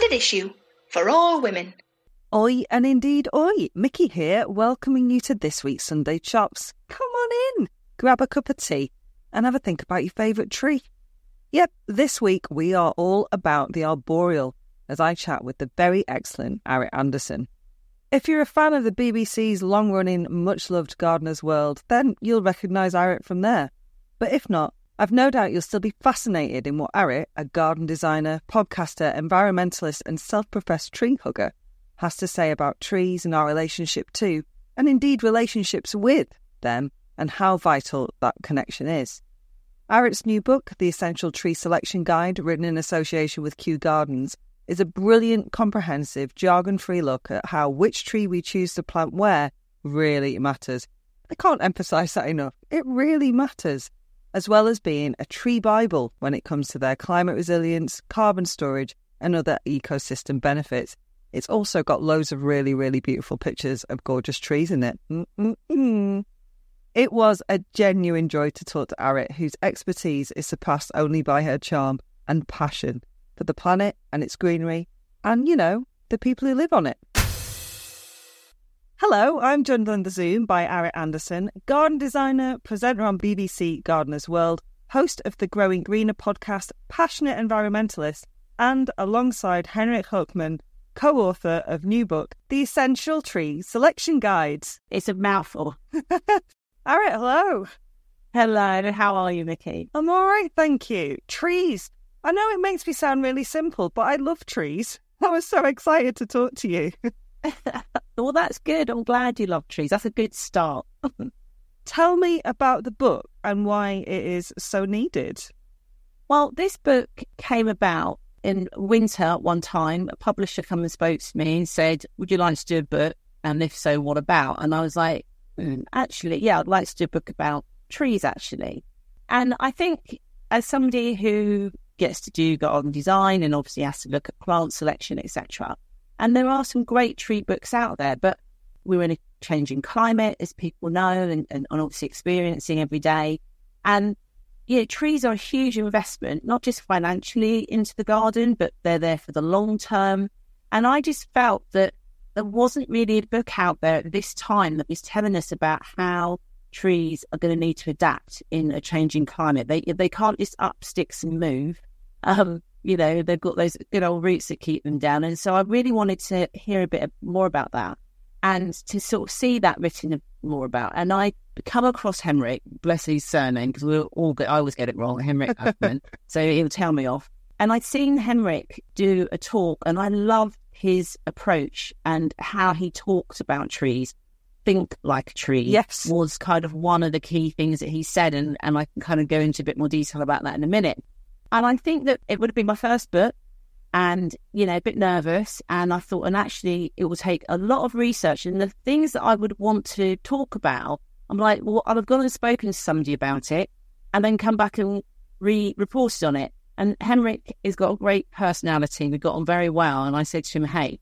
Standard issue for all women. Oi, and indeed oi. Mickey here, welcoming you to this week's Sunday Chops. Come on in, grab a cup of tea, and have a think about your favourite tree. Yep, this week we are all about the arboreal as I chat with the very excellent Arit Anderson. If you're a fan of the BBC's long running, much loved Gardener's World, then you'll recognise Arit from there. But if not, I've no doubt you'll still be fascinated in what Arit, a garden designer, podcaster, environmentalist, and self professed tree hugger, has to say about trees and our relationship to, and indeed relationships with, them and how vital that connection is. Arit's new book, The Essential Tree Selection Guide, written in association with Kew Gardens, is a brilliant, comprehensive, jargon free look at how which tree we choose to plant where really matters. I can't emphasise that enough. It really matters as well as being a tree Bible when it comes to their climate resilience, carbon storage, and other ecosystem benefits. It's also got loads of really, really beautiful pictures of gorgeous trees in it. Mm-mm-mm. It was a genuine joy to talk to Arit, whose expertise is surpassed only by her charm and passion for the planet and its greenery, and, you know, the people who live on it. Hello, I'm joined on the Zoom by Arit Anderson, garden designer, presenter on BBC Gardener's World, host of the Growing Greener podcast, passionate environmentalist, and alongside Henrik Sjöman, co author of new book, The Essential Tree Selection Guides. It's a mouthful. Arit, hello. Hello, and how are you, Mickey? I'm all right, thank you. Trees. I know it makes me sound really simple, but I love trees. I was so excited to talk to you. well, that's good. I'm glad you love trees. That's a good start. Tell me about the book and why it is so needed. Well, this book came about in winter one time. A publisher came and spoke to me and said, Would you like to do a book? And if so, what about? And I was like, mm, Actually, yeah, I'd like to do a book about trees, actually. And I think as somebody who gets to do garden design and obviously has to look at plant selection, etc., and there are some great tree books out there, but we're in a changing climate, as people know, and, and obviously experiencing every day. And yeah, trees are a huge investment, not just financially into the garden, but they're there for the long term. And I just felt that there wasn't really a book out there at this time that was telling us about how trees are going to need to adapt in a changing climate. They they can't just up sticks and move. Um, you know, they've got those good old roots that keep them down. And so I really wanted to hear a bit more about that and to sort of see that written more about. And I come across Henrik, bless his surname, because we all get, I always get it wrong, Henrik Huffman. so he'll tell me off. And I'd seen Henrik do a talk, and I loved his approach and how he talked about trees. Think like a tree yes. was kind of one of the key things that he said, and, and I can kind of go into a bit more detail about that in a minute. And I think that it would have been my first book and, you know, a bit nervous. And I thought, and actually, it will take a lot of research. And the things that I would want to talk about, I'm like, well, I've gone and spoken to somebody about it and then come back and re reported on it. And Henrik has got a great personality. We got on very well. And I said to him, hey,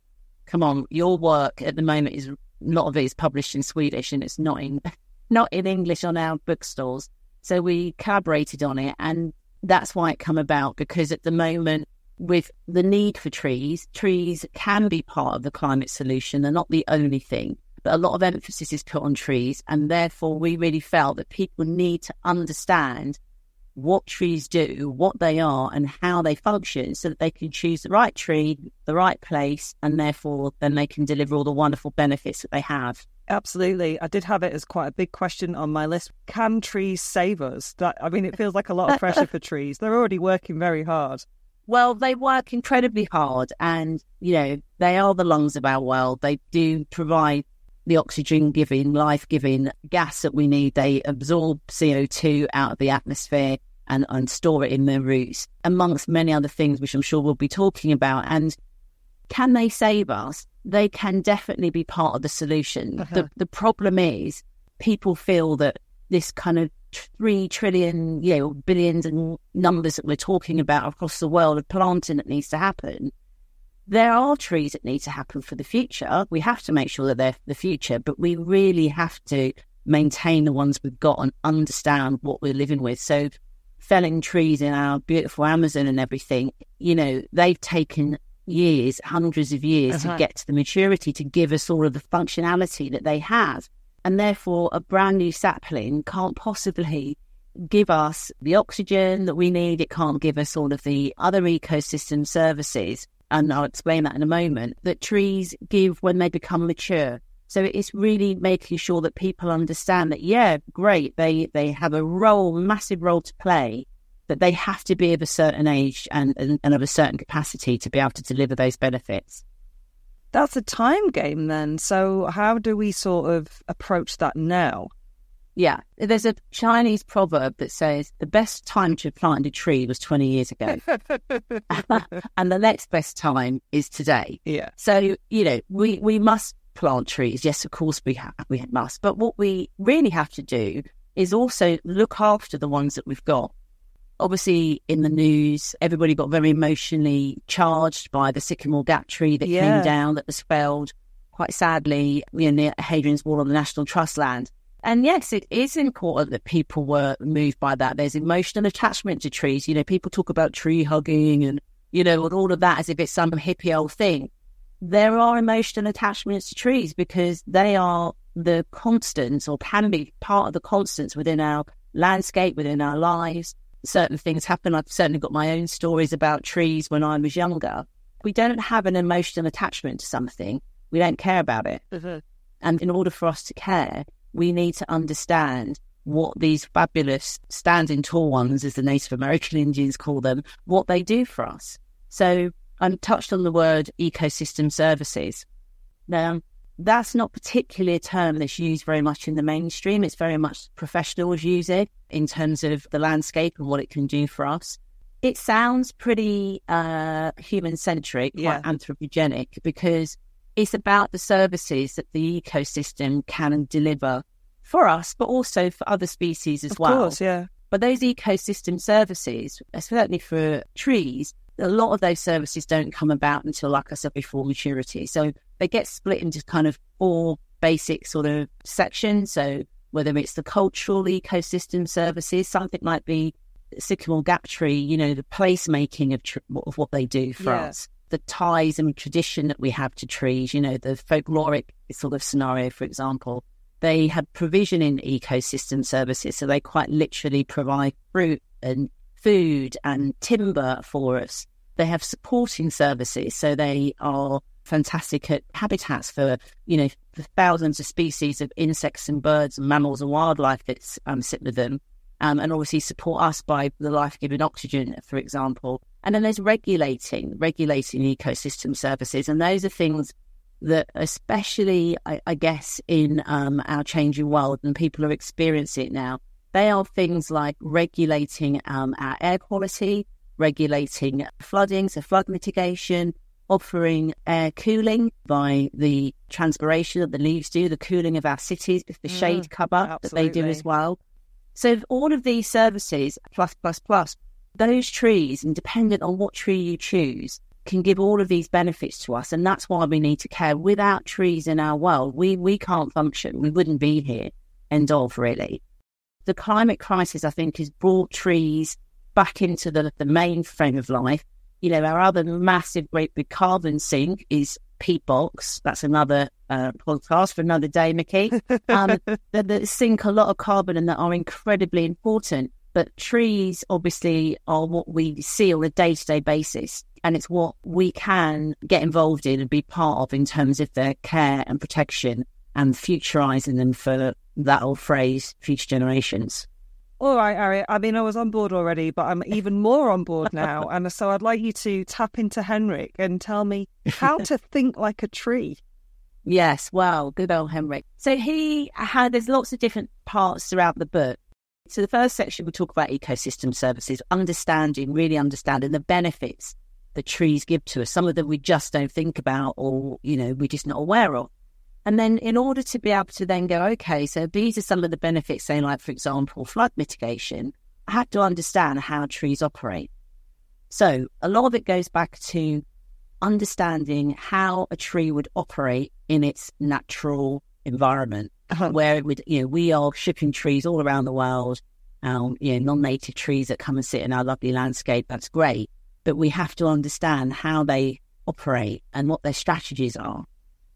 come on, your work at the moment is a lot of it is published in Swedish and it's not in not in English on our bookstores. So we collaborated on it and that's why it come about because at the moment with the need for trees, trees can be part of the climate solution. They're not the only thing, but a lot of emphasis is put on trees. And therefore, we really felt that people need to understand what trees do, what they are, and how they function so that they can choose the right tree, the right place, and therefore then they can deliver all the wonderful benefits that they have. Absolutely. I did have it as quite a big question on my list. Can trees save us? That I mean, it feels like a lot of pressure for trees. They're already working very hard. Well, they work incredibly hard and, you know, they are the lungs of our world. They do provide the oxygen giving, life giving gas that we need. They absorb CO2 out of the atmosphere and, and store it in their roots, amongst many other things, which I'm sure we'll be talking about. And can they save us? They can definitely be part of the solution. Uh-huh. The, the problem is people feel that this kind of three trillion, you know, billions and numbers that we're talking about across the world of planting that needs to happen. There are trees that need to happen for the future. We have to make sure that they're for the future, but we really have to maintain the ones we've got and understand what we're living with. So felling trees in our beautiful Amazon and everything, you know, they've taken years, hundreds of years Uh-huh. to get to the maturity to give us all of the functionality that they have. And therefore, a brand new sapling can't possibly give us the oxygen that we need. It can't give us all of the other ecosystem services. And I'll explain that in a moment that trees give when they become mature. So it's really making sure that people understand that, yeah, great, they, they have a role, massive role to play, but they have to be of a certain age and, and, and of a certain capacity to be able to deliver those benefits. That's a time game then. So, how do we sort of approach that now? Yeah, there's a Chinese proverb that says the best time to plant a tree was 20 years ago, and the next best time is today. Yeah. So, you know, we, we must plant trees. Yes, of course we we must. But what we really have to do is also look after the ones that we've got. Obviously, in the news, everybody got very emotionally charged by the sycamore gap tree that Yeah. came down that was felled quite sadly you know, near Hadrian's Wall on the National Trust land. And yes, it is important that people were moved by that. There's emotional attachment to trees. You know, people talk about tree hugging and, you know, and all of that as if it's some hippie old thing. There are emotional attachments to trees because they are the constants or can be part of the constants within our landscape, within our lives. Certain things happen. I've certainly got my own stories about trees when I was younger. We don't have an emotional attachment to something. We don't care about it. Mm-hmm. And in order for us to care, we need to understand what these fabulous standing tall ones, as the Native American Indians call them, what they do for us. So I touched on the word ecosystem services. Now, that's not particularly a term that's used very much in the mainstream. It's very much professionals use it in terms of the landscape and what it can do for us. It sounds pretty uh, human centric, Yeah. quite anthropogenic, because it's about the services that the ecosystem can deliver for us, but also for other species as Of well. course, yeah. But those ecosystem services, certainly for trees, a lot of those services don't come about until, like I said before, maturity. So they get split into kind of four basic sort of sections. So whether it's the cultural ecosystem services, something like the sycamore gap tree, you know, the placemaking of, tr- of what they do for Yeah. us, the ties and tradition that we have to trees, you know, the folkloric sort of scenario, for example. They have provision in ecosystem services, so they quite literally provide fruit and food and timber for us. They have supporting services, so they are fantastic at habitats for you know the thousands of species of insects and birds and mammals and wildlife that um, sit with them, um, and obviously support us by the life-giving oxygen, for example. And then there's regulating, regulating ecosystem services, and those are things that, especially I, I guess in um, our changing world, and people are experiencing it now. They are things like regulating um, our air quality, regulating flooding, so flood mitigation, offering air cooling by the transpiration that the leaves do, the cooling of our cities, with the Mm, shade cover that they do as well. So all of these services, plus, plus, plus, those trees, and dependent on what tree you choose, can give all of these benefits to us. And that's why we need to care. Without trees in our world, we, we can't function. We wouldn't be here. End of, really. The climate crisis, I think, has brought trees back into the, the mainframe of life. You know, our other massive, great big carbon sink is peat bogs. That's another uh, podcast for another day, Mickey. Um, that, that sink a lot of carbon and that are incredibly important. But trees, obviously, are what we see on a day to day basis. And it's what we can get involved in and be part of in terms of their care and protection and futurizing them for that old phrase, future generations. All right, Ari. I mean, I was on board already, but I'm even more on board now. and so I'd like you to tap into Henrik and tell me how to think like a tree. Yes, well, good old Henrik. So he had, there's lots of different parts throughout the book. So the first section we talk about ecosystem services, understanding, really understanding the benefits that trees give to us. Some of them we just don't think about or, you know, we're just not aware of. And then in order to be able to then go, okay, so these are some of the benefits, say like, for example, flood mitigation, I had to understand how trees operate. So a lot of it goes back to understanding how a tree would operate in its natural environment, Uh-huh. where it would, you know, we are shipping trees all around the world, um, you know, non-native trees that come and sit in our lovely landscape. That's great, but we have to understand how they operate and what their strategies are.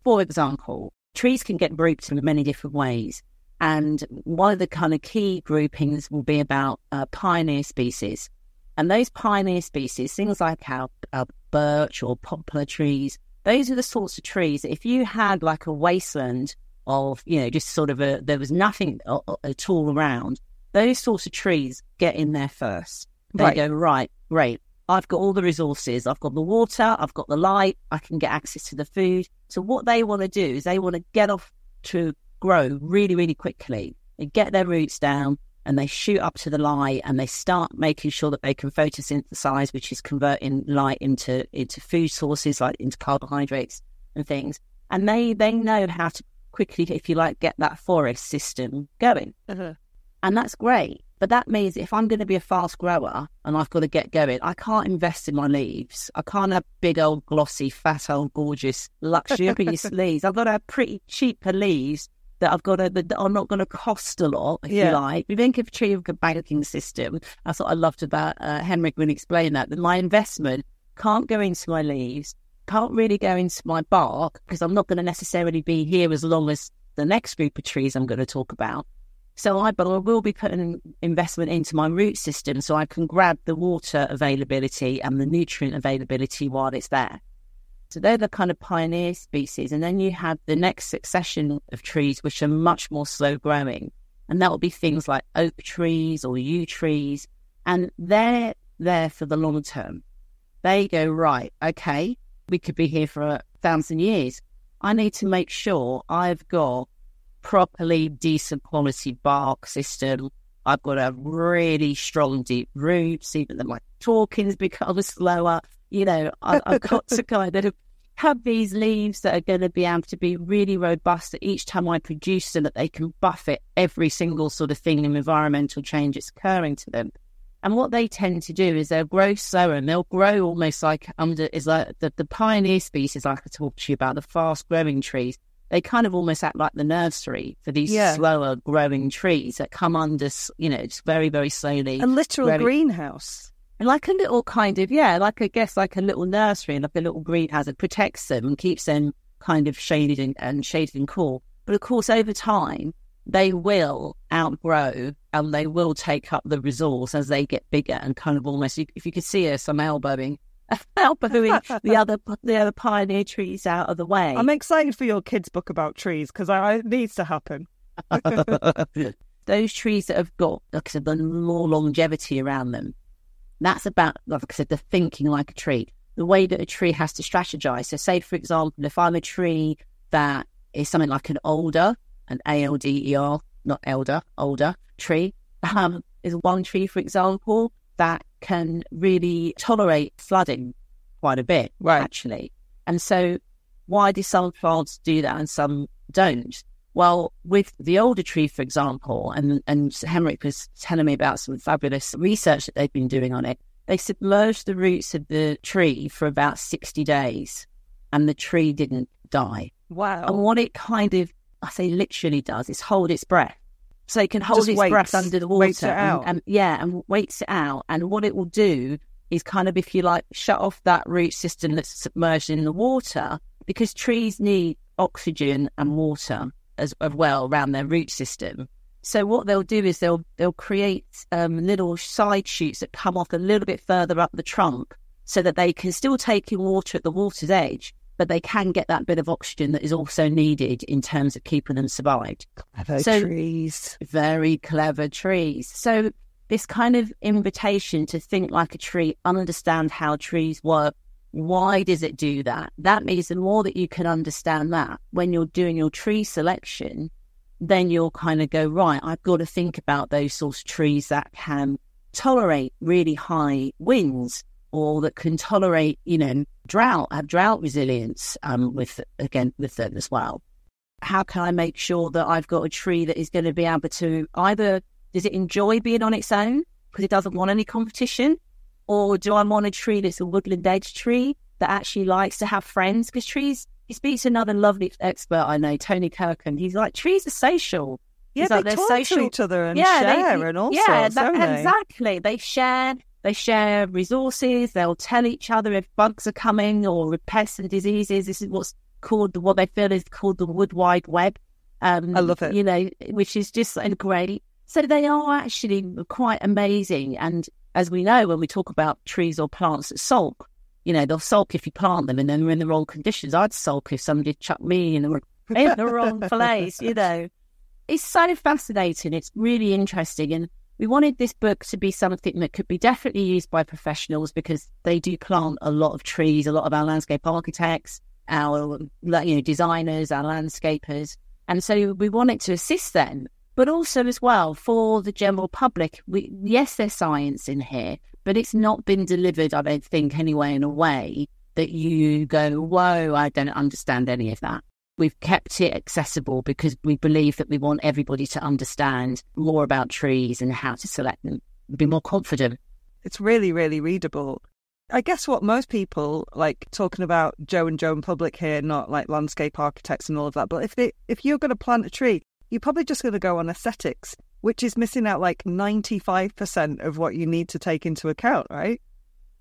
For example, trees can get grouped in many different ways. And one of the kind of key groupings will be about uh, pioneer species. And those pioneer species, things like our, our birch or poplar trees, those are the sorts of trees that if you had like a wasteland of, you know, just sort of a, there was nothing at all around, those sorts of trees get in there first. They right. go, right, great. I've got all the resources. I've got the water. I've got the light. I can get access to the food. So what they want to do is they want to get off to grow really, really quickly. They get their roots down and they shoot up to the light and they start making sure that they can photosynthesize, which is converting light into into food sources, like into carbohydrates and things. And they they know how to quickly, if you like, get that forest system going. Uh-huh. And that's great. But that means if I'm going to be a fast grower and I've got to get going, I can't invest in my leaves. I can't have big old glossy, fat old, gorgeous, luxurious leaves. I've got to have pretty cheaper leaves that I've got to, that are not going to cost a lot, if yeah. you like. We think of tree of a banking system. That's what I loved about uh, Henrik when he explained that, that my investment can't go into my leaves, can't really go into my bark because I'm not going to necessarily be here as long as the next group of trees I'm going to talk about. So I, but I will be putting investment into my root system so I can grab the water availability and the nutrient availability while it's there. So they're the kind of pioneer species. And then you have the next succession of trees, which are much more slow growing. And that will be things like oak trees or yew trees. And they're there for the long term. They go, right, okay, we could be here for a thousand years. I need to make sure I've got properly decent quality bark system. I've got a really strong deep roots, even though my talking's become slower. You know, I, have got to kind of have these leaves that are going to be able to be really robust that each time I produce them, that they can buffet every single sort of thing and environmental change that's occurring to them. And what they tend to do is they'll grow slower and they'll grow almost like under is like the, the pioneer species like I talked to you about, the fast growing trees they kind of almost act like the nursery for these yeah. slower growing trees that come under, you know, just very, very slowly. A literal very, greenhouse. Like a little kind of, yeah, like I guess like a little nursery, and like a little greenhouse that protects them and keeps them kind of shaded and, and shaded and cool. But of course, over time, they will outgrow and they will take up the resource as they get bigger and kind of almost, if you could see us, I'm elbowing elbowing the other the other pioneer trees out of the way. I'm excited for your kids' book about trees because it needs to happen. Those trees that have got, like I said, the more longevity around them. That's about, like I said, the thinking like a tree, the way that a tree has to strategize. So, say for example, if I'm a tree that is something like an alder, an A L D E R, not elder, alder tree, um, is one tree, for example, that can really tolerate flooding quite a bit, right. actually. And so, why do some plants do that and some don't? Well, with the alder tree, for example, and, and Henrik was telling me about some fabulous research that they've been doing on it. They submerged the roots of the tree for about 60 days and the tree didn't die. Wow. And what it kind of, I say literally does, is hold its breath so it can hold Just its waits, breath under the water. And, and, yeah, and waits it out. And what it will do is kind of, if you like, shut off that root system that's submerged in the water, because trees need oxygen and water as, as well around their root system. So what they'll do is they'll they'll create um, little side shoots that come off a little bit further up the trunk, so that they can still take in water at the water's edge, but they can get that bit of oxygen that is also needed in terms of keeping them survived. Clever so, trees. Very clever trees. So this kind of invitation to think like a tree, understand how trees work. Why does it do that? That means the more that you can understand that when you're doing your tree selection, then you'll kind of go, right, I've got to think about those sorts of trees that can tolerate really high winds or that can tolerate, you know, drought, have drought resilience um, with again with them as well. How can I make sure that I've got a tree that is going to be able to either does it enjoy being on its own because it doesn't want any competition, or do I want a tree that's a woodland edge tree that actually likes to have friends? Because trees, he speaks to another lovely expert I know, Tony Kirkham. He's like trees are social. Yeah, He's they like, talk social. to each other and yeah, share they, and all yeah, sorts, that, exactly. They share They share resources. They'll tell each other if bugs are coming or pests and diseases. This is what's called what they feel is called the Wood Wide Web. Um, I love it. You know, which is just great. So they are actually quite amazing. And as we know, when we talk about trees or plants that sulk, you know, they'll sulk if you plant them and then they're in the wrong conditions. I'd sulk if somebody chucked me in the, in the wrong place, you know. It's so fascinating. It's really interesting. And we wanted this book to be something that could be definitely used by professionals because they do plant a lot of trees, a lot of our landscape architects, our you know designers, our landscapers. And so we wanted to assist them, but also as well for the general public. We, yes, there's science in here, but it's not been delivered, I don't think, anyway, in a way that you go, whoa, I don't understand any of that. We've kept it accessible because we believe that we want everybody to understand more about trees and how to select them, be more confident. It's really, really readable. I guess what most people like talking about Joe and Joe Joan Public here, not like landscape architects and all of that. But if they, if you're going to plant a tree, you're probably just going to go on aesthetics, which is missing out like 95% of what you need to take into account, right?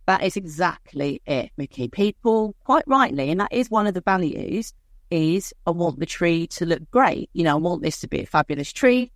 That is exactly it, Mickey. People, quite rightly, and that is one of the values, is I want the tree to look great. You know, I want this to be a fabulous tree.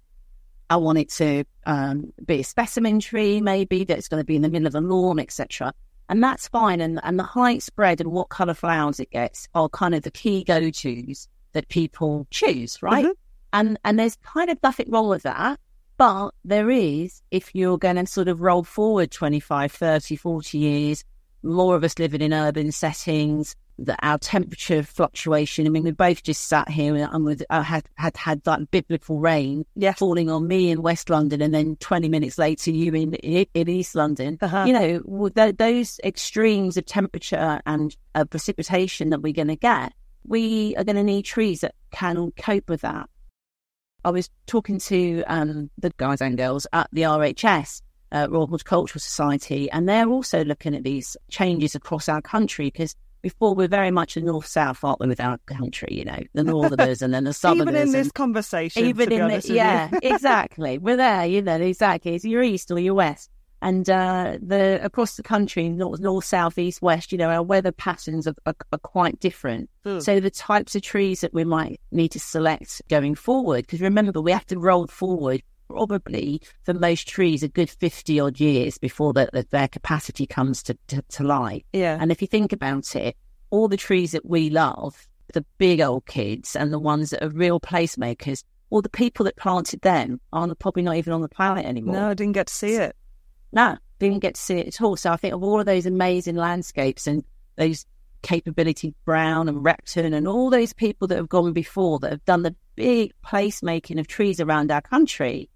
I want it to um, be a specimen tree, maybe that's going to be in the middle of a lawn, etc and that's fine. And and the height spread and what colour flowers it gets are kind of the key go tos that people choose, right? Mm-hmm. And and there's kind of nothing wrong with that. But there is, if you're going to sort of roll forward 25, 30, 40 years, more of us living in urban settings, that our temperature fluctuation. I mean, we both just sat here and with uh, had had had that biblical rain yes. falling on me in West London, and then twenty minutes later you in in East London. Uh-huh. You know, th- those extremes of temperature and uh, precipitation that we're going to get, we are going to need trees that can cope with that. I was talking to um, the guys and girls at the RHS. Uh, Royal Horticultural Society, and they're also looking at these changes across our country because before we're very much a north south, aren't we, with our country? You know, the northerners and then the southerners. even in this conversation, even in the, yeah, exactly. We're there, you know, exactly. It's your east or your west, and uh, the across the country, north, north, south, east, west. You know, our weather patterns are, are, are quite different. Hmm. So the types of trees that we might need to select going forward, because remember, we have to roll forward probably for most trees a good 50 odd years before the, the, their capacity comes to, to, to life. Yeah. And if you think about it, all the trees that we love, the big old kids and the ones that are real placemakers, all the people that planted them are probably not even on the planet anymore. No, I didn't get to see it. No, didn't get to see it at all. So I think of all of those amazing landscapes and those capability Brown and Repton and all those people that have gone before that have done the big placemaking of trees around our country,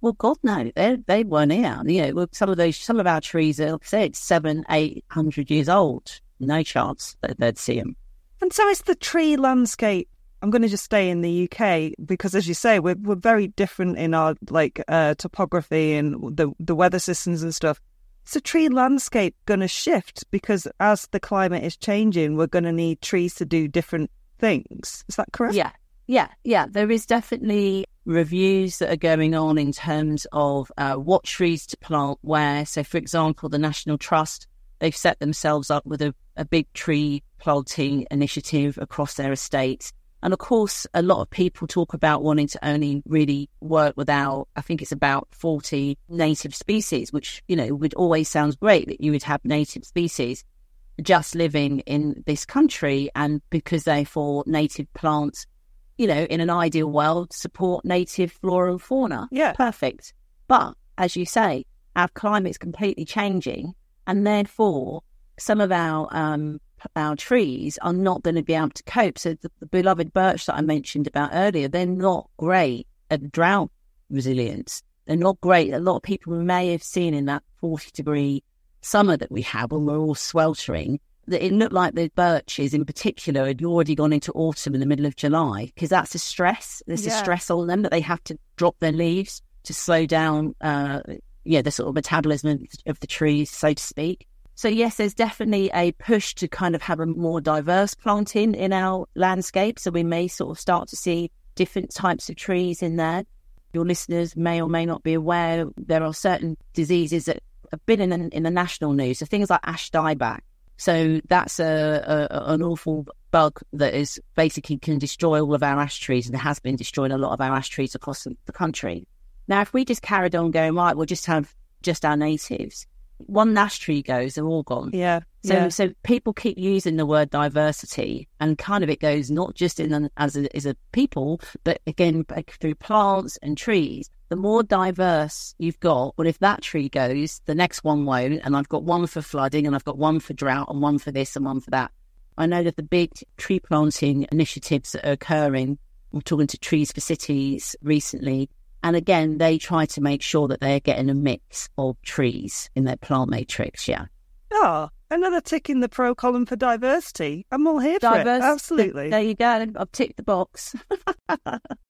well, God no, they they weren't here. You know, some of those, some of our trees are, like I said, seven, eight hundred years old. No chance that they'd see them. And so is the tree landscape. I'm going to just stay in the UK because, as you say, we're we're very different in our like uh, topography and the the weather systems and stuff. Is the tree landscape going to shift because as the climate is changing, we're going to need trees to do different things? Is that correct? Yeah, yeah, yeah. There is definitely reviews that are going on in terms of uh, what trees to plant where. So, for example, the National Trust they've set themselves up with a, a big tree planting initiative across their estates. And of course, a lot of people talk about wanting to only really work without, I think it's about 40 native species, which, you know, would always sounds great that you would have native species just living in this country. And because therefore native plants you know, in an ideal world, support native flora and fauna. Yeah. Perfect. But as you say, our climate's completely changing, and therefore some of our um, our trees are not going to be able to cope. So the, the, beloved birch that I mentioned about earlier, they're not great at drought resilience. They're not great. A lot of people may have seen in that 40 degree summer that we had when we're all sweltering it looked like the birches in particular had already gone into autumn in the middle of July because that's a stress. There's yeah. a stress on them that they have to drop their leaves to slow down, uh, yeah, the sort of metabolism of the trees, so to speak. So yes, there's definitely a push to kind of have a more diverse planting in our landscape. So we may sort of start to see different types of trees in there. Your listeners may or may not be aware there are certain diseases that have been in the, in the national news. So things like ash dieback. So that's a, a an awful bug that is basically can destroy all of our ash trees and has been destroying a lot of our ash trees across the, country. Now, if we just carried on going right, we'll just have just our natives. One ash tree goes, they're all gone. Yeah. So, yeah. so people keep using the word diversity, and kind of it goes not just in an, as a, as a people, but again through plants and trees. The more diverse you've got, well, if that tree goes, the next one won't. And I've got one for flooding, and I've got one for drought, and one for this, and one for that. I know that the big tree planting initiatives that are occurring. I'm talking to Trees for Cities recently, and again, they try to make sure that they're getting a mix of trees in their plant matrix. Yeah. Oh, another tick in the pro column for diversity. I'm all here for Diverse. it. Absolutely. There you go. I've ticked the box.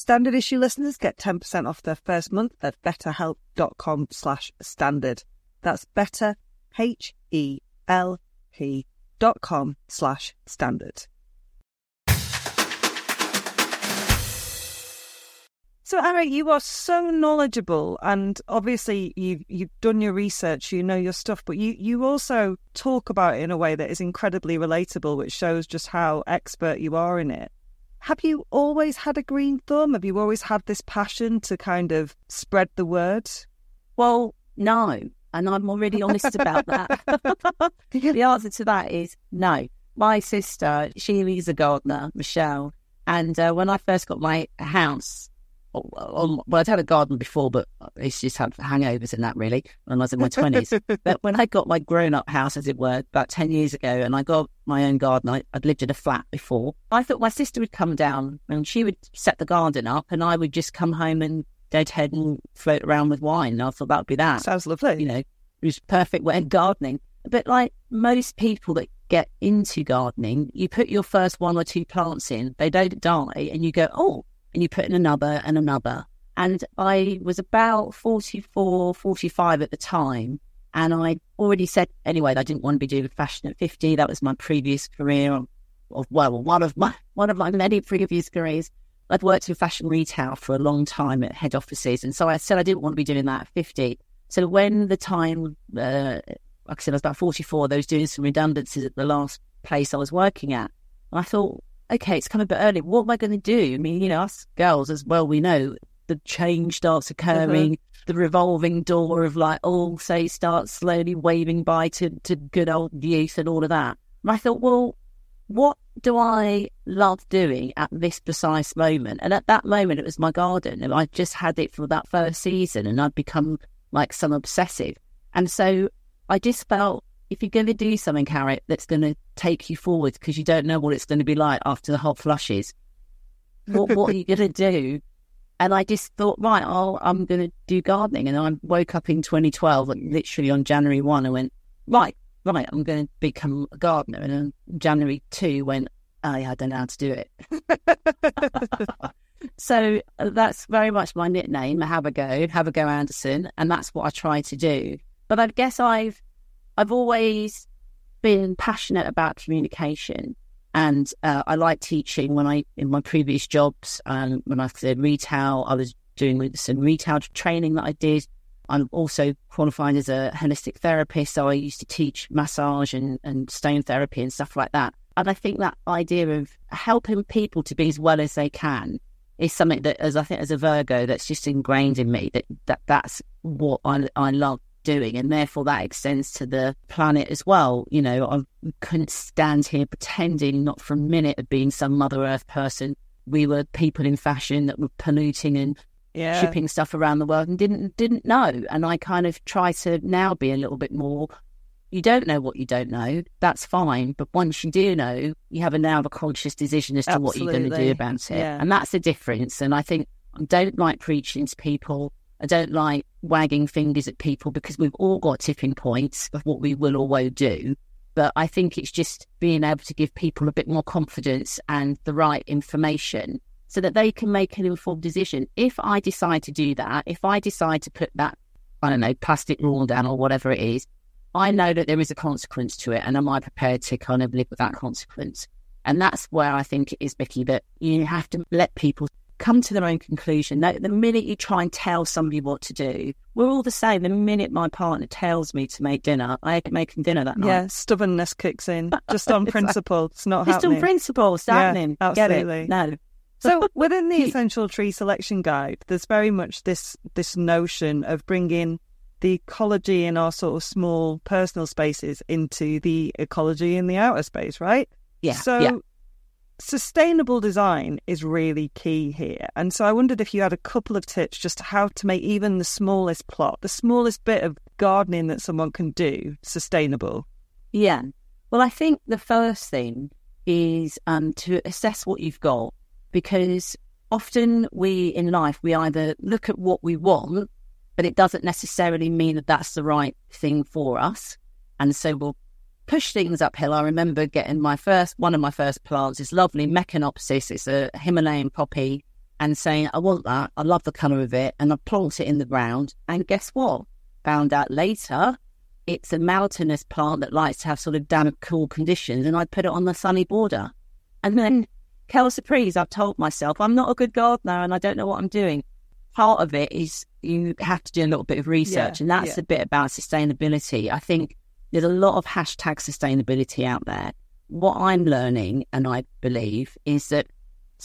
Standard issue listeners get 10% off their first month at betterhelp.com slash standard. That's better, H-E-L-P dot com slash standard. So, Harry, you are so knowledgeable, and obviously you've you've done your research, you know your stuff, but you you also talk about it in a way that is incredibly relatable, which shows just how expert you are in it. Have you always had a green thumb? Have you always had this passion to kind of spread the word? Well, no, and I'm already honest about that. the answer to that is no. My sister, she is a gardener, Michelle, and uh, when I first got my house well, I'd had a garden before, but it's just had hangovers in that really when I was in my 20s. but when I got my grown up house, as it were, about 10 years ago, and I got my own garden, I, would lived in a flat before. I thought my sister would come down and she would set the garden up, and I would just come home and deadhead and float around with wine. And I thought that would be that. Sounds lovely. You know, it was perfect of gardening. But like most people that get into gardening, you put your first one or two plants in, they don't die, and you go, oh, and you put in another and another. And I was about 44, 45 at the time. And I already said, anyway, I didn't want to be doing fashion at 50. That was my previous career, of, well, one of my one of my many previous careers. I'd worked in fashion retail for a long time at head offices. And so I said I didn't want to be doing that at 50. So when the time, uh, like I said, I was about 44, I was doing some redundancies at the last place I was working at. And I thought, okay, it's come a bit early. What am I going to do? I mean, you know, us girls as well, we know the change starts occurring, mm-hmm. the revolving door of like, oh, say, starts slowly waving by to, to good old youth and all of that. And I thought, well, what do I love doing at this precise moment? And at that moment, it was my garden. And I just had it for that first season and I'd become like some obsessive. And so I just felt if you're going to do something, Arit, that's going to take you forward because you don't know what it's going to be like after the hot flushes, what, what are you going to do? And I just thought, right, oh, I'm going to do gardening. And I woke up in 2012, like literally on January 1, I went, right, right, I'm going to become a gardener. And on January 2 went, oh, yeah, I don't know how to do it. so uh, that's very much my nickname, Have a Go, Have a Go Anderson. And that's what I try to do. But I guess I've I've always been passionate about communication, and uh, I like teaching. When I in my previous jobs, um, when I did retail, I was doing some retail training that I did. I'm also qualified as a holistic therapist, so I used to teach massage and, and stone therapy and stuff like that. And I think that idea of helping people to be as well as they can is something that, as I think, as a Virgo, that's just ingrained in me. That, that that's what I, I love doing. And therefore, that extends to the planet as well. You know, I couldn't stand here pretending not for a minute of being some Mother Earth person. We were people in fashion that were polluting and yeah. shipping stuff around the world and didn't didn't know. And I kind of try to now be a little bit more. You don't know what you don't know. That's fine. But once you do know, you have a now a conscious decision as to Absolutely. what you're going to do about it. Yeah. And that's the difference. And I think I don't like preaching to people I don't like wagging fingers at people because we've all got tipping points of what we will or won't do. But I think it's just being able to give people a bit more confidence and the right information so that they can make an informed decision. If I decide to do that, if I decide to put that, I don't know, plastic rule down or whatever it is, I know that there is a consequence to it. And am I prepared to kind of live with that consequence? And that's where I think it is, Mickey, that you have to let people come to their own conclusion. The minute you try and tell somebody what to do, we're all the same. The minute my partner tells me to make dinner, I ain't making dinner that night. Yeah, stubbornness kicks in just on principle. It's not just happening. on principle. It's yeah, happening. Absolutely. No. So within the essential tree selection guide, there's very much this this notion of bringing the ecology in our sort of small personal spaces into the ecology in the outer space, right? Yeah. So yeah sustainable design is really key here. And so I wondered if you had a couple of tips just to how to make even the smallest plot, the smallest bit of gardening that someone can do sustainable. Yeah. Well, I think the first thing is um, to assess what you've got because often we in life, we either look at what we want, but it doesn't necessarily mean that that's the right thing for us. And so we'll push things uphill. I remember getting my first, one of my first plants, this lovely Meconopsis, it's a Himalayan poppy, and saying, I want that. I love the colour of it. And I plant it in the ground. And guess what? Found out later, it's a mountainous plant that likes to have sort of damp, cool conditions. And I put it on the sunny border. And then, surprise, I've told myself I'm not a good gardener and I don't know what I'm doing. Part of it is you have to do a little bit of research, yeah, and that's yeah. a bit about sustainability. I think there's a lot of hashtag sustainability out there. What I'm learning, and I believe, is that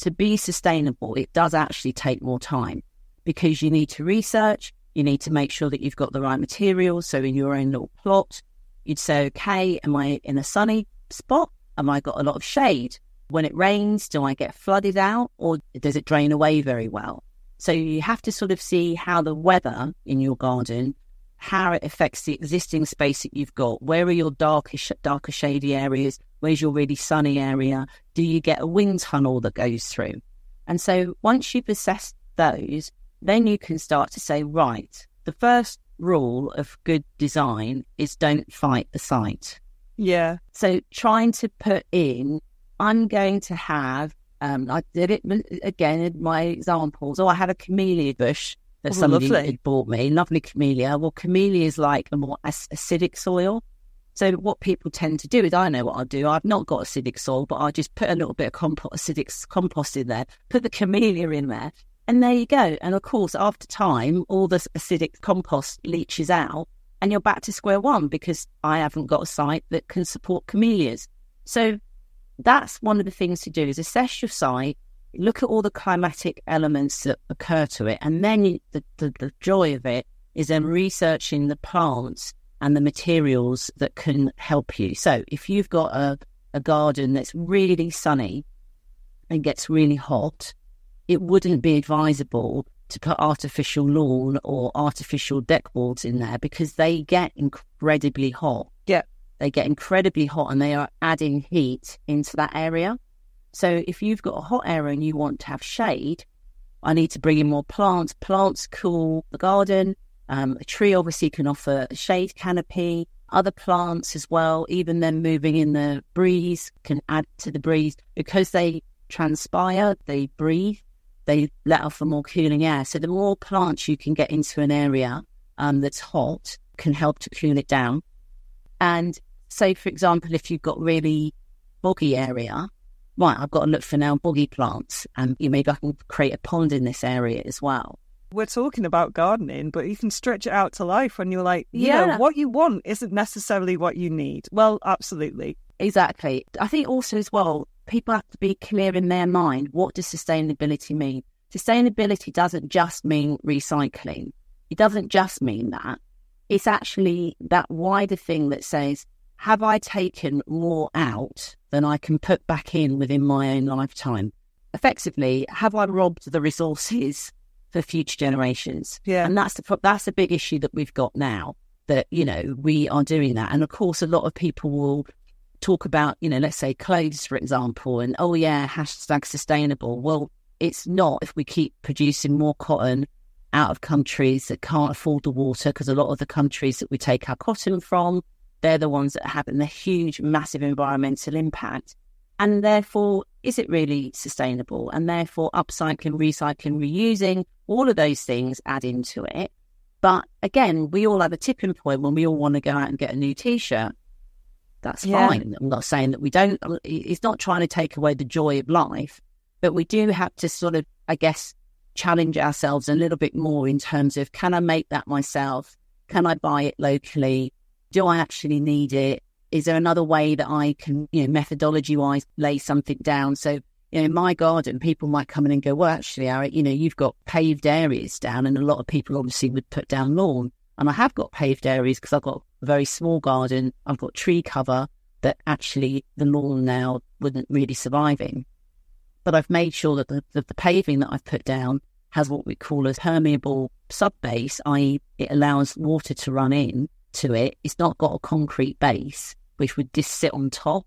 to be sustainable, it does actually take more time because you need to research, you need to make sure that you've got the right materials. So, in your own little plot, you'd say, okay, am I in a sunny spot? Am I got a lot of shade? When it rains, do I get flooded out or does it drain away very well? So, you have to sort of see how the weather in your garden how it affects the existing space that you've got. Where are your darker, darker shady areas? Where's your really sunny area? Do you get a wind tunnel that goes through? And so once you've assessed those, then you can start to say, right, the first rule of good design is don't fight the site. Yeah. So trying to put in, I'm going to have, um, I did it again in my examples. Oh, I had a camellia bush that oh, somebody lovely. had bought me. Lovely camellia. Well, camellia is like a more acidic soil. So what people tend to do is, I know what I'll do. I've not got acidic soil, but I'll just put a little bit of compost, acidic compost in there, put the camellia in there, and there you go. And of course, after time, all the acidic compost leaches out, and you're back to square one because I haven't got a site that can support camellias. So that's one of the things to do is assess your site, look at all the climatic elements that occur to it. And then the, the, the joy of it is then researching the plants and the materials that can help you. So if you've got a, a garden that's really sunny and gets really hot, it wouldn't be advisable to put artificial lawn or artificial deck boards in there because they get incredibly hot. Yeah. they get incredibly hot and they are adding heat into that area. So if you've got a hot area and you want to have shade, I need to bring in more plants. Plants cool the garden. Um, a tree obviously can offer a shade canopy. Other plants as well, even them moving in the breeze can add to the breeze because they transpire, they breathe, they let off the more cooling air. So the more plants you can get into an area um, that's hot can help to cool it down. And say, for example, if you've got really boggy area, right, I've got to look for now boggy plants, and you maybe I can create a pond in this area as well. We're talking about gardening, but you can stretch it out to life when you're like, you Yeah. know, what you want isn't necessarily what you need. Well, absolutely. Exactly. I think also as well, people have to be clear in their mind what does sustainability mean? Sustainability doesn't just mean recycling. It doesn't just mean that. It's actually that wider thing that says, have I taken more out than I can put back in within my own lifetime? Effectively, have I robbed the resources for future generations? Yeah. And that's the that's a big issue that we've got now. That you know we are doing that, and of course, a lot of people will talk about you know, let's say clothes, for example, and oh yeah, hashtag sustainable. Well, it's not if we keep producing more cotton out of countries that can't afford the water, because a lot of the countries that we take our cotton from, they're the ones that are having the huge, massive environmental impact. And therefore, is it really sustainable? And therefore, upcycling, recycling, reusing, all of those things add into it. But again, we all have a tipping point when we all want to go out and get a new t shirt. That's Yeah. fine. I'm not saying that we don't, uh, it's not trying to take away the joy of life, but we do have to sort of, I guess, challenge ourselves a little bit more in terms of can I make that myself? Can I buy it locally? Do I actually need it? Is there another way that I can, you know, methodology wise, lay something down? So, you know, in my garden, people might come in and go, well, actually, Arit, you know, you've got paved areas down, and a lot of people obviously would put down lawn. And I have got paved areas because I've got a very small garden. I've got tree cover that actually the lawn now wouldn't really survive in. But I've made sure that the, that the paving that I've put down has what we call a permeable subbase, i.e., it allows water to run in to it. It's not got a concrete base, which would just sit on top.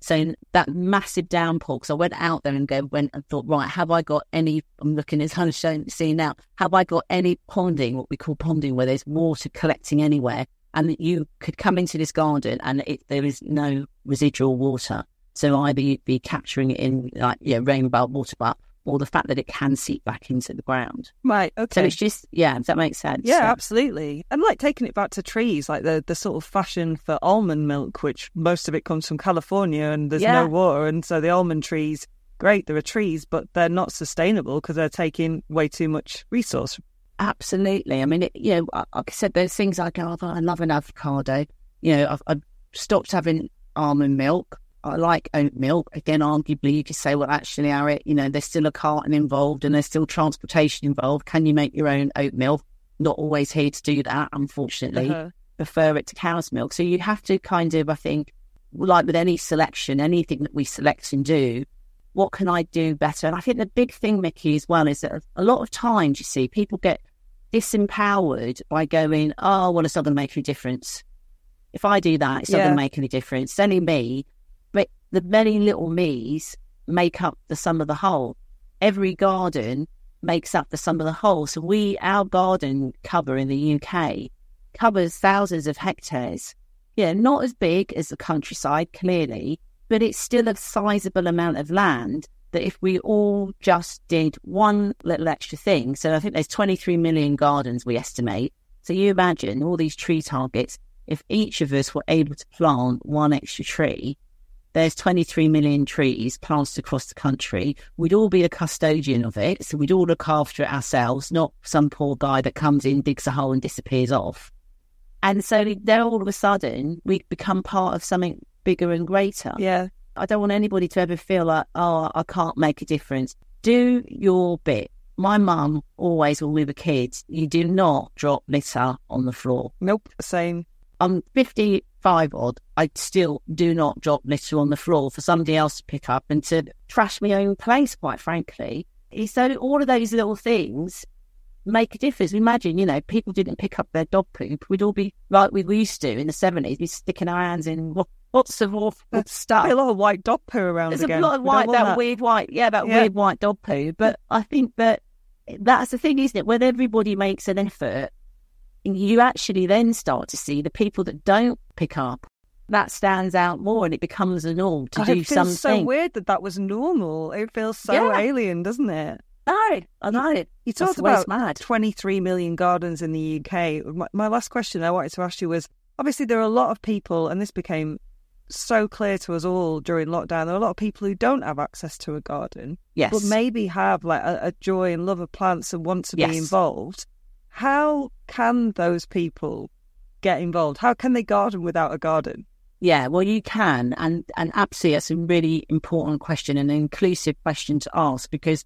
So that massive downpour, because I went out there and go, went and thought, right, have I got any? I'm looking as I'm showing, seeing now. Have I got any ponding, what we call ponding, where there's water collecting anywhere, and you could come into this garden and it, there is no residual water. So either you'd be capturing it in like yeah, rain rainbow water, but or the fact that it can seep back into the ground. Right. Okay. So it's just yeah, does that make sense? Yeah, absolutely. And like taking it back to trees, like the, the sort of fashion for almond milk, which most of it comes from California and there's Yeah. no water. And so the almond trees, great, there are trees, but they're not sustainable because they're taking way too much resource. Absolutely. I mean, it, you know, I- like I said, there's things I go, oh, I love an avocado. You know, I've, I've stopped having almond milk. I like oat milk. Again, arguably, you could say, well, actually, Arit, you know, there's still a carton involved and there's still transportation involved. Can you make your own oat milk? Not always here to do that, unfortunately. Uh-huh. Prefer it to cow's milk. So you have to kind of, I think, like with any selection, anything that we select and do, what can I do better? And I think the big thing, Mickey, as well, is that a lot of times you see people get disempowered by going, oh, well, it's not going to make any difference. If I do that, it's not going to make any difference. It's only me. The many little me's make up the sum of the whole. Every garden makes up the sum of the whole. So we, our garden cover in the UK covers thousands of hectares. Yeah, not as big as the countryside, clearly, but it's still a sizable amount of land that if we all just did one little extra thing, so I think there's 23 million gardens we estimate. So you imagine all these tree targets, if each of us were able to plant one extra tree, there's 23 million trees planted across the country. We'd all be a custodian of it. So we'd all look after it ourselves, not some poor guy that comes in, digs a hole and disappears off. And so then all of a sudden we become part of something bigger and greater. Yeah. I don't want anybody to ever feel like, oh, I can't make a difference. Do your bit. My mum always, when we were kids, you do not drop litter on the floor. Nope. Same. I'm 55 odd. I still do not drop litter on the floor for somebody else to pick up and to trash my own place, quite frankly. So all of those little things make a difference. Imagine, you know, people didn't pick up their dog poop. We'd all be like we used to in the 70s, be sticking our hands in lots of awful stuff. A lot of white dog poo around There's again. a lot of white, that, that. weird white, yeah, that Yeah. weird white dog poo. But I think that that's the thing, isn't it? When everybody makes an effort, you actually then start to see the people that don't pick up. That stands out more, and it becomes a norm to do it feels so weird that that was normal. It feels so Yeah. alien, doesn't it? No, I know. It. You talked the way it's about mad. 23 million gardens in the UK. My, my last question I wanted to ask you was obviously, there are a lot of people, and this became so clear to us all during lockdown. There are a lot of people who don't have access to a garden, Yes. but maybe have like a, a joy and love of plants and want to Yes. be involved. How can those people get involved? How can they garden without a garden? Yeah, well, you can, and and absolutely, that's a really important question, and an inclusive question to ask because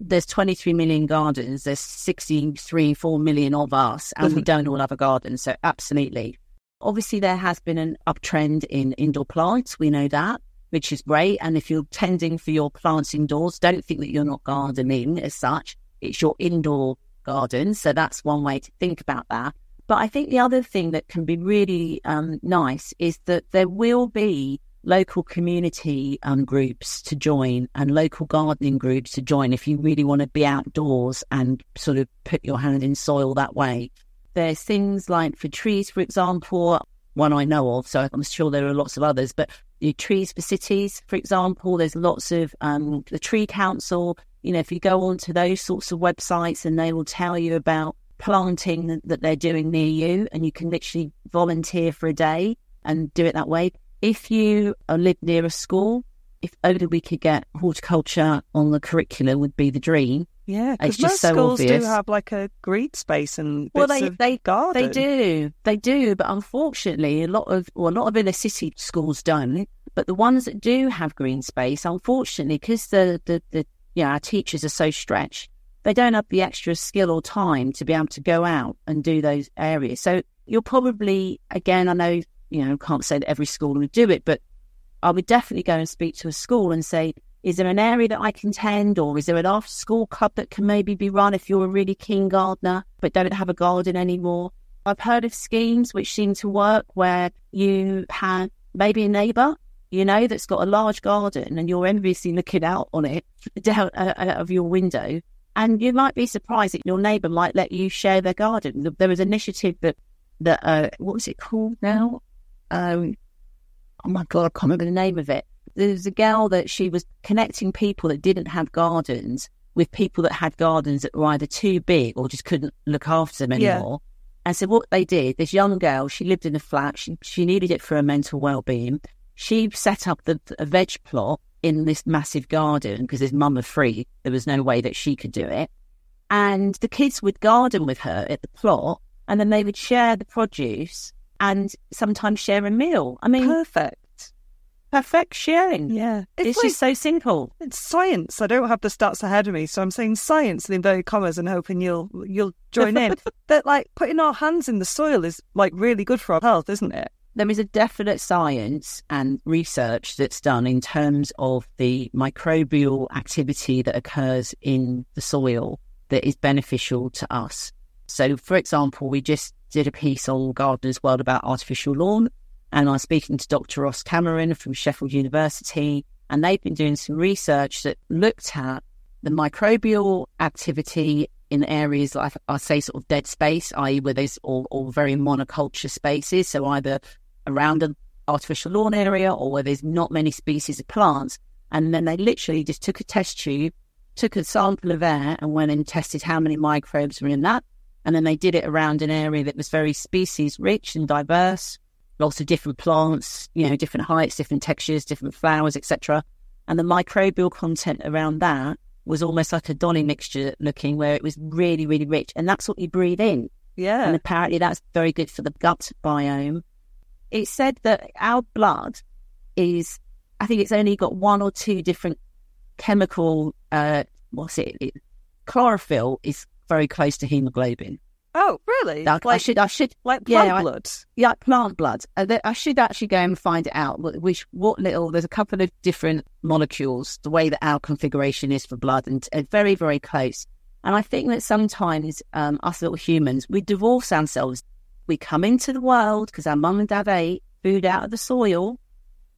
there's 23 million gardens, there's 63, 4 million of us, and we mm-hmm. don't all have a garden. So, absolutely. Obviously, there has been an uptrend in indoor plants. We know that, which is great. And if you're tending for your plants indoors, don't think that you're not gardening as such. It's your indoor garden. So, that's one way to think about that. But I think the other thing that can be really um, nice is that there will be local community um, groups to join and local gardening groups to join if you really want to be outdoors and sort of put your hand in soil that way. There's things like for trees, for example, one I know of, so I'm sure there are lots of others, but the trees for cities, for example, there's lots of um, the Tree Council. You know, if you go onto those sorts of websites and they will tell you about planting that- that they're doing near you, and you can literally volunteer for a day and do it that way. If you uh, live near a school, if only we could get horticulture on the curriculum would be the dream. Yeah, It's because just most so schools obvious. do have like a green space and Well, they they garden. they do they do, but unfortunately, a lot of well, a lot of inner city schools don't. But the ones that do have green space, unfortunately, because the the the yeah, our teachers are so stretched, they don't have the extra skill or time to be able to go out and do those areas. So you'll probably again, I know you know can't say that every school would do it, but I would definitely go and speak to a school and say, is there an area that I can tend, or is there an after school club that can maybe be run if you're a really keen gardener but don't have a garden anymore? I've heard of schemes which seem to work where you have maybe a neighbour, you know, that's got a large garden and you're enviously looking out on it down uh, out of your window. And you might be surprised that your neighbour might let you share their garden. There was an initiative that, that uh, what was it called now? Um, oh my God, I can't remember the name of it. There was a girl that she was connecting people that didn't have gardens with people that had gardens that were either too big or just couldn't look after them Yeah. anymore. And so what they did, this young girl, she lived in a flat. She she needed it for her mental well being. She set up the a veg plot in this massive garden because his mum was free. There was no way that she could do it. And the kids would garden with her at the plot, and then they would share the produce and sometimes share a meal. I mean, Perfect. Perfect sharing. Yeah, It's, like- just so simple. It's science. I don't have the stats ahead of me, so I'm saying science in inverted commas and hoping you'll you'll join in. that like putting our hands in the soil is like really good for our health, isn't it? There is a definite science and research that's done in terms of the microbial activity that occurs in the soil that is beneficial to us. So, for example, we just did a piece on Gardener's World about artificial lawn, and I was speaking to Dr. Ross Cameron from Sheffield University, and they've been doing some research that looked at the microbial activity in areas like I say sort of dead space, i.e., where there's all, all very monoculture spaces, so either around an artificial lawn area or where there's not many species of plants. And then they literally just took a test tube, took a sample of air, and went and tested how many microbes were in that. And then they did it around an area that was very species rich and diverse, lots of different plants, you know, different heights, different textures, different flowers, etc. And the microbial content around that was almost like a dolly mixture looking, where it was really, really rich. And that's what you breathe in. Yeah. And apparently that's very good for the gut biome. It said that our blood is, I think it's only got one or two different chemical, uh, what's it? it chlorophyll is very close to hemoglobin. Oh, really? Like, I like should, I should, like yeah, plant I- blood. yeah, plant blood. Uh, I should actually go and find it out. Which, what little? There's a couple of different molecules. The way that our configuration is for blood, and uh, very, very close. And I think that sometimes um, us little humans, we divorce ourselves. We come into the world because our mum and dad ate food out of the soil.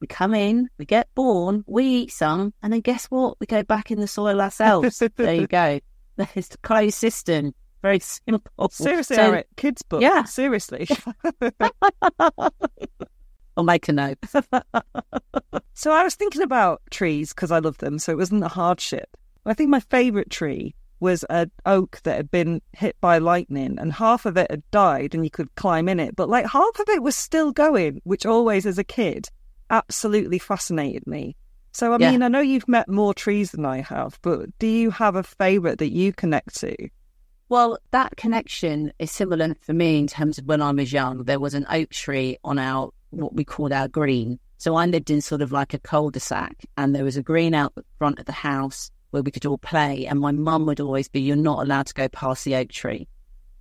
We come in, we get born, we eat some, and then guess what? We go back in the soil ourselves. there you go. It's the closed system. Very simple. Seriously, so, Arit, kids' book. Yeah. Seriously. I'll make a note. so I was thinking about trees because I love them, so it wasn't a hardship. I think my favourite tree was an oak that had been hit by lightning and half of it had died and you could climb in it, but like half of it was still going, which always as a kid absolutely fascinated me. So, I yeah. mean, I know you've met more trees than I have, but do you have a favourite that you connect to? Well, that connection is similar for me in terms of when I was young. There was an oak tree on our, what we called our green. So I lived in sort of like a cul de sac, and there was a green out the front of the house where we could all play. And my mum would always be, You're not allowed to go past the oak tree.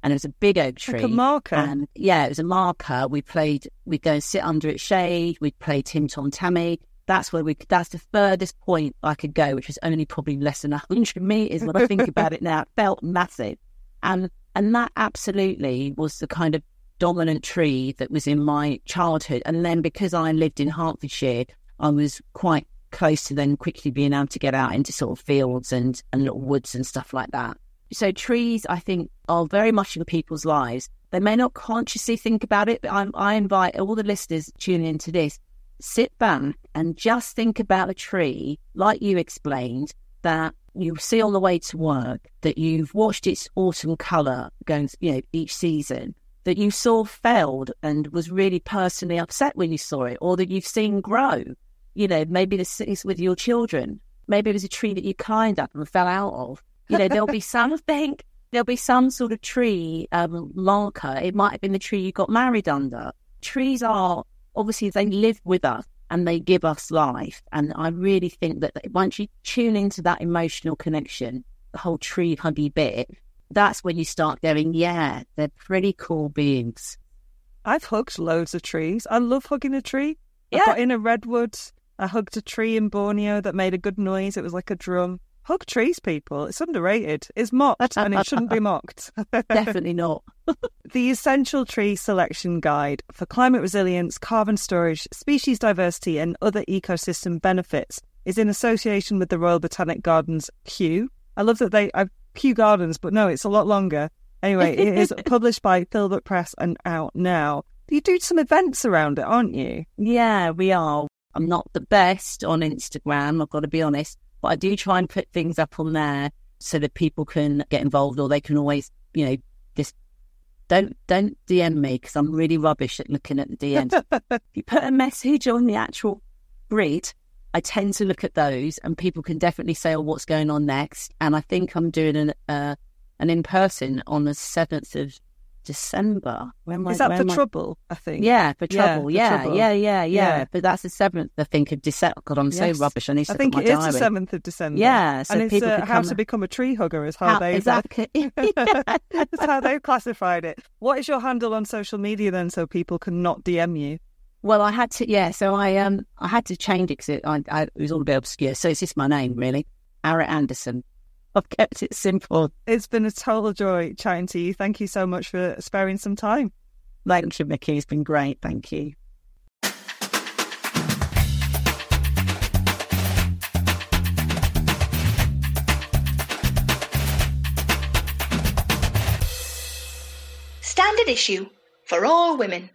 And it was a big oak tree. Like a marker. And yeah, it was a marker. We played, we'd go and sit under its shade. We'd play Tim Tom Tammy. That's where we, that's the furthest point I could go, which was only probably less than 100 meters when I think about it now. It felt massive. And, and that absolutely was the kind of dominant tree that was in my childhood. And then because I lived in Hertfordshire, I was quite close to then quickly being able to get out into sort of fields and, and little woods and stuff like that. So trees, I think, are very much in people's lives. They may not consciously think about it, but I, I invite all the listeners tuning into this, sit back and just think about a tree, like you explained, that you see on the way to work, that you've watched its autumn colour going, you know, each season, that you saw failed and was really personally upset when you saw it, or that you've seen grow you know, maybe this is with your children. Maybe it was a tree that you climbed up and fell out of. You know, there'll be something, there'll be some sort of tree um. It might have been the tree you got married under. Trees are obviously they live with us and they give us life. And I really think that once you tune into that emotional connection, the whole tree huggy bit, that's when you start going, yeah, they're pretty cool beings. I've hugged loads of trees. I love hugging a tree. Yeah. I got in a redwood I hugged a tree in Borneo that made a good noise. It was like a drum. Hug trees, people. It's underrated. It's mocked and it shouldn't be mocked. Definitely not. the Essential Tree Selection Guide for Climate Resilience, Carbon Storage, Species Diversity, and Other Ecosystem Benefits is in association with the Royal Botanic Gardens Kew. I love that they, I've Kew Gardens, but no, it's a lot longer. Anyway, it is published by Filbert Press and out now. You do some events around it, aren't you? Yeah, we are. I'm not the best on Instagram, I've got to be honest, but I do try and put things up on there so that people can get involved or they can always, you know, just don't don't DM me because I'm really rubbish at looking at the DMs. if you put a message on the actual grid, I tend to look at those and people can definitely say, oh, what's going on next? And I think I'm doing an, uh, an in person on the 7th of December. is that for trouble? I think. Yeah, for trouble. Yeah, yeah, trouble. yeah, yeah, yeah, yeah, But that's the seventh, I think, of December. God, I'm yes. so rubbish. I need to. I think it is the seventh of December. Yeah, so and it's uh, how to become a tree hugger is how, how they exactly. that's how they've classified it. What is your handle on social media then, so people can not DM you? Well, I had to, yeah. So I um I had to change it because it, I, I, it was all a bit obscure. So it's just my name, really, Arit Anderson. I've kept it simple. It's been a total joy chatting to you. Thank you so much for sparing some time. Thank you, Mickey. It's been great. Thank you. Standard issue for all women.